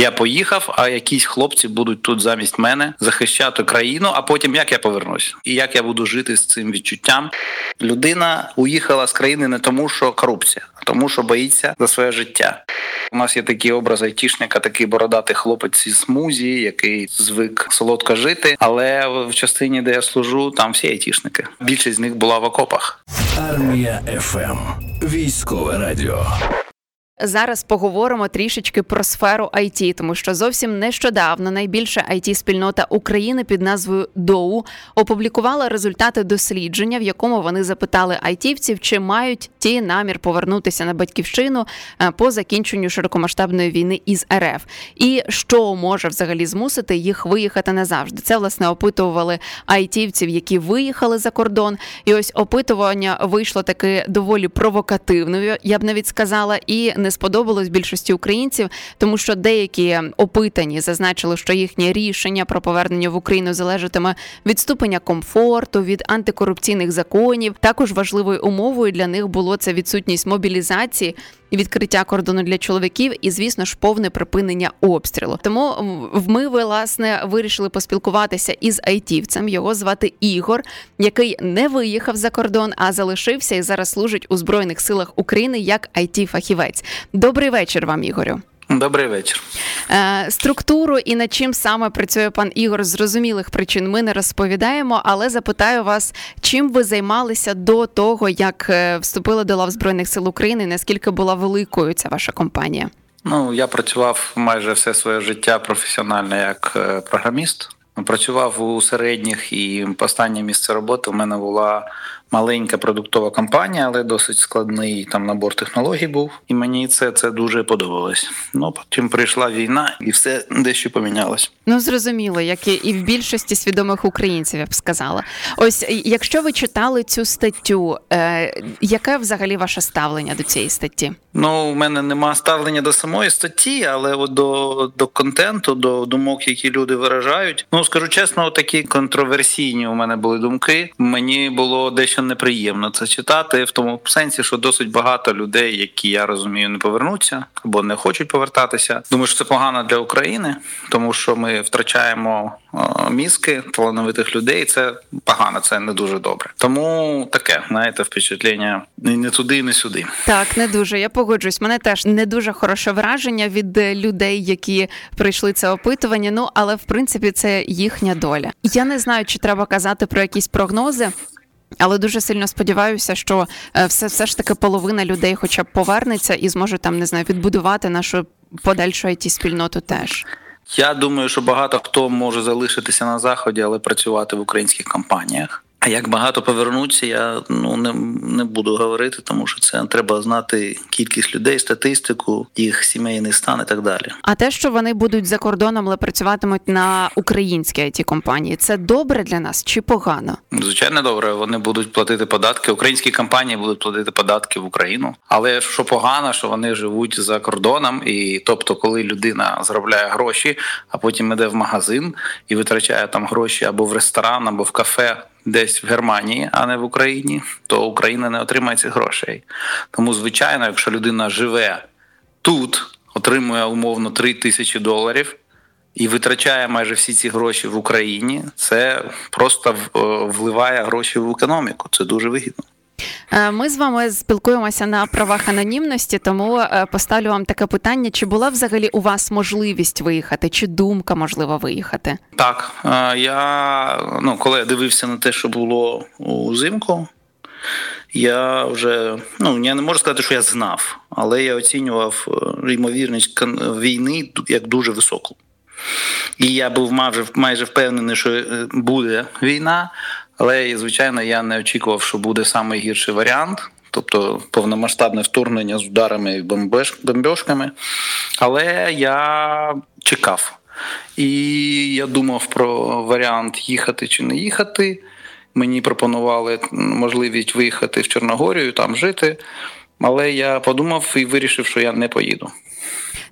Я поїхав, а якісь хлопці будуть тут замість мене захищати країну. А потім як я повернусь, і як я буду жити з цим відчуттям. Людина уїхала з країни не тому, що корупція, а тому, що боїться за своє життя. У нас є такий образ айтішника, такий бородатий хлопець із смузі, який звик солодко жити. Але в частині, де я служу, там всі айтішники. Більшість з них була в окопах. Армія ФМ. Військове радіо. Зараз поговоримо трішечки про сферу IT, тому що зовсім нещодавно найбільша it спільнота України під назвою ДОУ опублікувала результати дослідження, в якому вони запитали айтівців, чи мають ті намір повернутися на батьківщину е, по закінченню широкомасштабної війни із РФ, і що може взагалі змусити їх виїхати назавжди. Це власне опитували айтівців, які виїхали за кордон. І ось опитування вийшло таки доволі провокативною, я б навіть сказала, і не сподобалось більшості українців, тому що деякі опитані зазначили, що їхнє рішення про повернення в Україну залежатиме від ступеня комфорту, від антикорупційних законів. Також важливою умовою для них було це відсутність мобілізації. Відкриття кордону для чоловіків і, звісно ж, повне припинення обстрілу. Тому ми власне вирішили поспілкуватися із айтівцем. Його звати Ігор, який не виїхав за кордон, а залишився і зараз служить у збройних силах України як it фахівець Добрий вечір вам, Ігорю. Добрий вечір. Е, структуру і над чим саме працює пан Ігор з зрозумілих причин ми не розповідаємо, але запитаю вас, чим ви займалися до того, як е, вступили до лав Збройних сил України? Наскільки була великою ця ваша компанія? Ну я працював майже все своє життя професіонально як е, програміст. Працював у середніх і останнє місце роботи у мене була маленька продуктова компанія, але досить складний там набор технологій був. І мені це це дуже подобалось. Ну потім прийшла війна, і все дещо помінялось. Ну зрозуміло, як і в більшості свідомих українців я б сказала. Ось якщо ви читали цю статтю, е, яке взагалі ваше ставлення до цієї статті? Ну, у мене нема ставлення до самої статті, але от до до контенту, до думок, які люди виражають. Ну скажу чесно, такі контроверсійні у мене були думки. Мені було дещо неприємно це читати, в тому сенсі, що досить багато людей, які я розумію, не повернуться або не хочуть повертатися. Думаю, що це погано для України, тому що ми втрачаємо мізки талановитих людей. Це погано, це не дуже добре. Тому таке знаєте, впечатлення не туди, не сюди. Так, не дуже. Я погоджуюсь. Мене теж не дуже хороше враження від людей, які пройшли це опитування. Ну але в принципі це їхня доля. Я не знаю, чи треба казати про якісь прогнози. Але дуже сильно сподіваюся, що е, все все ж таки половина людей, хоча б повернеться і зможе там не знаю відбудувати нашу подальшу it спільноту теж. Я думаю, що багато хто може залишитися на заході, але працювати в українських компаніях. А як багато повернуться, я ну не не буду говорити, тому що це треба знати кількість людей, статистику, їх сімейний стан і так далі. А те, що вони будуть за кордоном, але працюватимуть на українські it компанії, це добре для нас чи погано? Звичайно, добре. Вони будуть платити податки. Українські компанії будуть платити податки в Україну. Але що погано, що вони живуть за кордоном, і тобто, коли людина заробляє гроші, а потім іде в магазин і витрачає там гроші або в ресторан, або в кафе десь в Германії, а не в Україні, то Україна не отримає цих грошей. Тому, звичайно, якщо людина живе тут, отримує умовно 3 тисячі доларів. І витрачає майже всі ці гроші в Україні. Це просто вливає гроші в економіку. Це дуже вигідно. Е, ми з вами спілкуємося на правах анонімності, тому е, поставлю вам таке питання: чи була взагалі у вас можливість виїхати, чи думка можливо виїхати? Так е, я ну коли я дивився на те, що було узимку, я вже ну я не можу сказати, що я знав, але я оцінював ймовірність війни як дуже високу. І я був майже майже впевнений, що буде війна. Але звичайно, я не очікував, що буде найгірший варіант. Тобто повномасштабне вторгнення з ударами і бомбежками. Але я чекав. І я думав про варіант їхати чи не їхати. Мені пропонували можливість виїхати в Чорногорію, там жити. Але я подумав і вирішив, що я не поїду.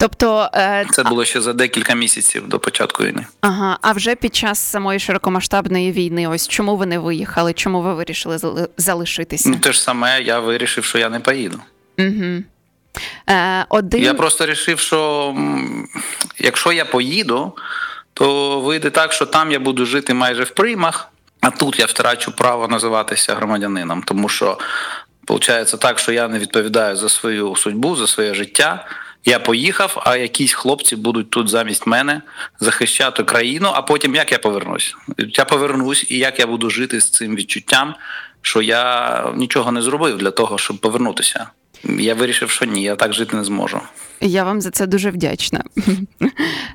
Тобто е, це було ще за декілька місяців до початку війни. Ага, а вже під час самої широкомасштабної війни, ось чому ви не виїхали? Чому ви вирішили залишитися? Ну те ж саме я вирішив, що я не поїду. Угу. Е, один... Я просто вирішив, що якщо я поїду, то вийде так, що там я буду жити майже в приймах, а тут я втрачу право називатися громадянином, тому що виходить так, що я не відповідаю за свою судьбу, за своє життя. Я поїхав, а якісь хлопці будуть тут замість мене захищати країну. А потім як я повернусь? Я повернусь, і як я буду жити з цим відчуттям, що я нічого не зробив для того, щоб повернутися. Я вирішив, що ні, я так жити не зможу. Я вам за це дуже вдячна.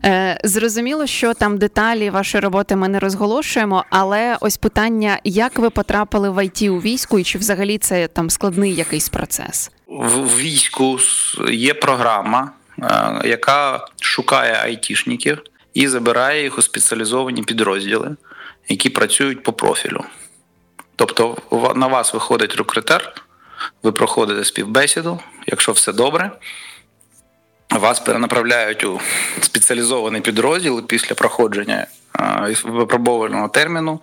Е, зрозуміло, що там деталі вашої роботи ми не розголошуємо, але ось питання: як ви потрапили в ІТ у війську, і чи взагалі це там складний якийсь процес? В війську є програма, е, яка шукає айтішників і забирає їх у спеціалізовані підрозділи, які працюють по профілю. Тобто на вас виходить рекрутер, ви проходите співбесіду, якщо все добре, вас перенаправляють у спеціалізований підрозділ після проходження випробувального терміну.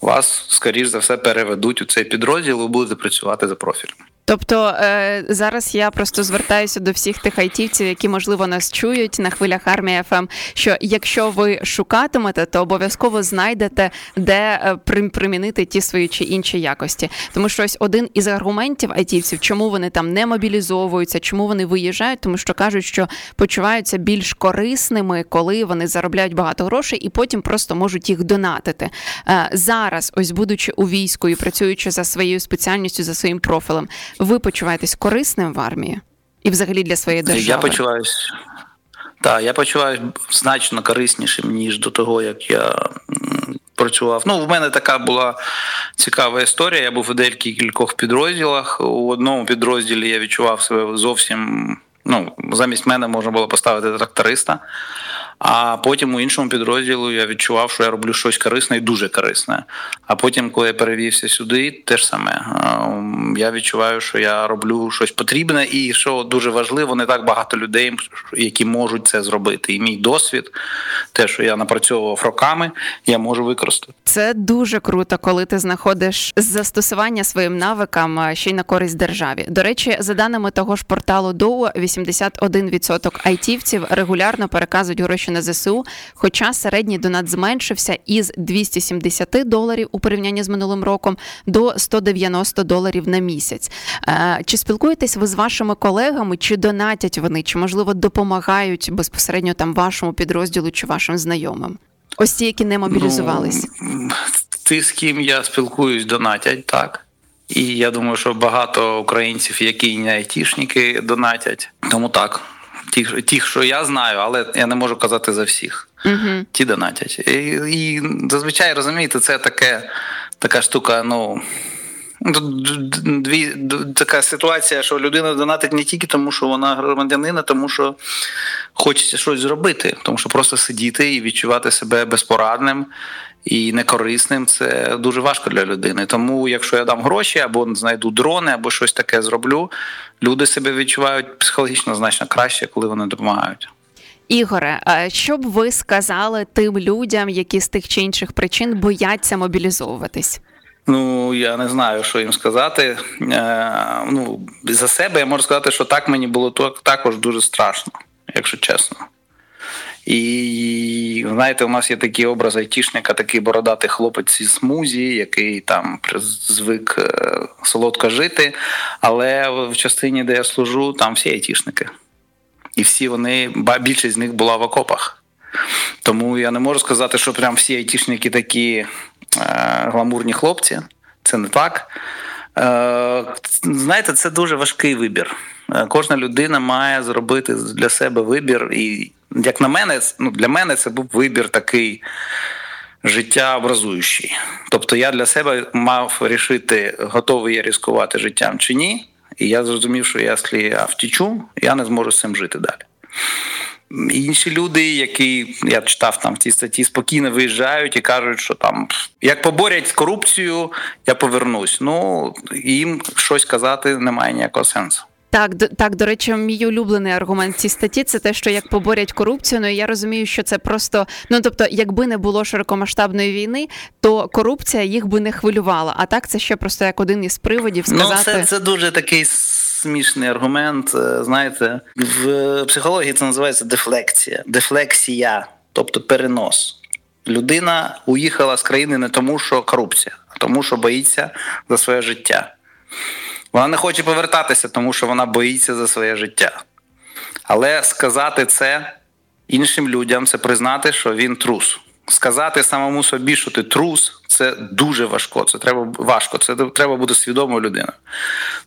Вас, скоріш за все, переведуть у цей підрозділ, ви будете працювати за профілем. Тобто е, зараз я просто звертаюся до всіх тих айтівців, які можливо нас чують на хвилях армії ФМ, Що якщо ви шукатимете, то обов'язково знайдете, де е, примінити ті свої чи інші якості. Тому що ось один із аргументів айтівців, чому вони там не мобілізовуються, чому вони виїжджають, тому що кажуть, що почуваються більш корисними, коли вони заробляють багато грошей, і потім просто можуть їх донатити. Е, зараз, ось будучи у війську і працюючи за своєю спеціальністю, за своїм профілем ви почуваєтесь корисним в армії і взагалі для своєї держави? Я почуваюся. Так, я почуваюся значно кориснішим, ніж до того, як я працював. Ну, в мене така була цікава історія. Я був у декількох підрозділах. У одному підрозділі я відчував себе зовсім. Ну, замість мене можна було поставити тракториста. А потім у іншому підрозділу я відчував, що я роблю щось корисне і дуже корисне. А потім, коли я перевівся сюди, те ж саме я відчуваю, що я роблю щось потрібне, і що дуже важливо, не так багато людей, які можуть це зробити. І мій досвід, те, що я напрацьовував роками, я можу використати. Це дуже круто, коли ти знаходиш застосування своїм навикам ще й на користь державі. До речі, за даними того ж порталу ДОУ, 81% айтівців регулярно переказують гроші на ЗСУ, хоча середній донат зменшився із 270 доларів у порівнянні з минулим роком до 190 доларів на місяць. Е, чи спілкуєтесь ви з вашими колегами, чи донатять вони, чи можливо допомагають безпосередньо там вашому підрозділу чи вашим знайомим? Ось ті, які не мобілізувались? Ну, Ти з ким я спілкуюсь, донатять так. І я думаю, що багато українців, які не айтішники, донатять. Тому так ті, тих, що я знаю, але я не можу казати за всіх. Угу. Ті донатять. І, і зазвичай розумієте, це таке така штука, ну. Дві така ситуація, що людина донатить не тільки тому, що вона громадянина, тому що хочеться щось зробити, тому що просто сидіти і відчувати себе безпорадним і некорисним це дуже важко для людини. Тому, якщо я дам гроші або знайду дрони, або щось таке зроблю, люди себе відчувають психологічно значно краще, коли вони допомагають. Ігоре, що б ви сказали тим людям, які з тих чи інших причин бояться мобілізовуватись? Ну я не знаю, що їм сказати. Е, ну за себе я можу сказати, що так мені було також дуже страшно, якщо чесно. І знаєте, у нас є такий образ айтішника, такий бородатий хлопець із смузі, який там звик е, солодко жити. Але в частині, де я служу, там всі айтішники. І всі вони, більшість з них була в окопах. Тому я не можу сказати, що прям всі айтішники такі гламурні хлопці. Це не так. Е, знаєте, це дуже важкий вибір. Е, кожна людина має зробити для себе вибір. І, як на мене, ну, для мене це був вибір такий життя образуючий. Тобто я для себе мав рішити, готовий я ризикувати життям чи ні. І я зрозумів, що якщо я втічу, я не зможу з цим жити далі. Інші люди, які я читав там в цій статті, спокійно виїжджають і кажуть, що там як поборять з корупцією, я повернусь. Ну їм щось казати немає ніякого сенсу. Так, до, так, до речі, мій улюблений аргумент в цій статті це те, що як поборять корупцію. Ну я розумію, що це просто ну тобто, якби не було широкомасштабної війни, то корупція їх би не хвилювала. А так це ще просто як один із приводів сказати. Ну, це, це дуже такий смішний аргумент. Е, знаєте, в психології це називається дефлексія. Дефлексія, тобто перенос. Людина уїхала з країни не тому, що корупція, а тому, що боїться за своє життя. Вона не хоче повертатися, тому що вона боїться за своє життя. Але сказати це іншим людям це признати, що він трус. Сказати самому собі, що ти трус, це дуже важко. Це треба важко. Це треба бути свідомою людиною.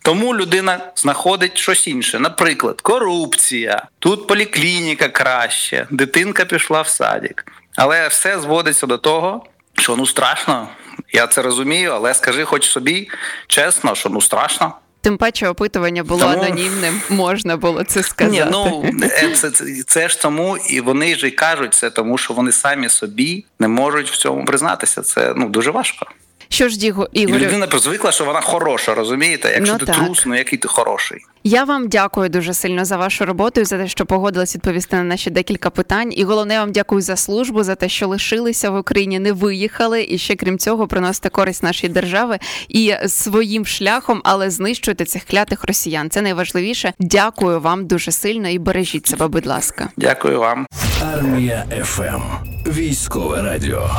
Тому людина знаходить щось інше. Наприклад, корупція, тут поліклініка краще, дитинка пішла в садик. Але все зводиться до того, що ну страшно. Я це розумію, але скажи, хоч собі чесно, що ну страшно. Тим паче опитування було тому... анонімним, можна було це сказати. Ні, ну е, це, це це, ж тому, і вони ж і кажуть це, тому що вони самі собі не можуть в цьому признатися. Це ну дуже важко. Що ж, Дігу, Ігорю... І людина звикла, що вона хороша, розумієте? Якщо ну, ти так. трус, ну який ти хороший. Я вам дякую дуже сильно за вашу роботу і за те, що погодились відповісти на наші декілька питань. І головне вам дякую за службу, за те, що лишилися в Україні, не виїхали. І ще крім цього, приносите користь нашій держави і своїм шляхом, але знищуєте цих клятих росіян. Це найважливіше. Дякую вам дуже сильно і бережіть себе, будь ласка. Дякую вам. Армія ФМ. Військове радіо.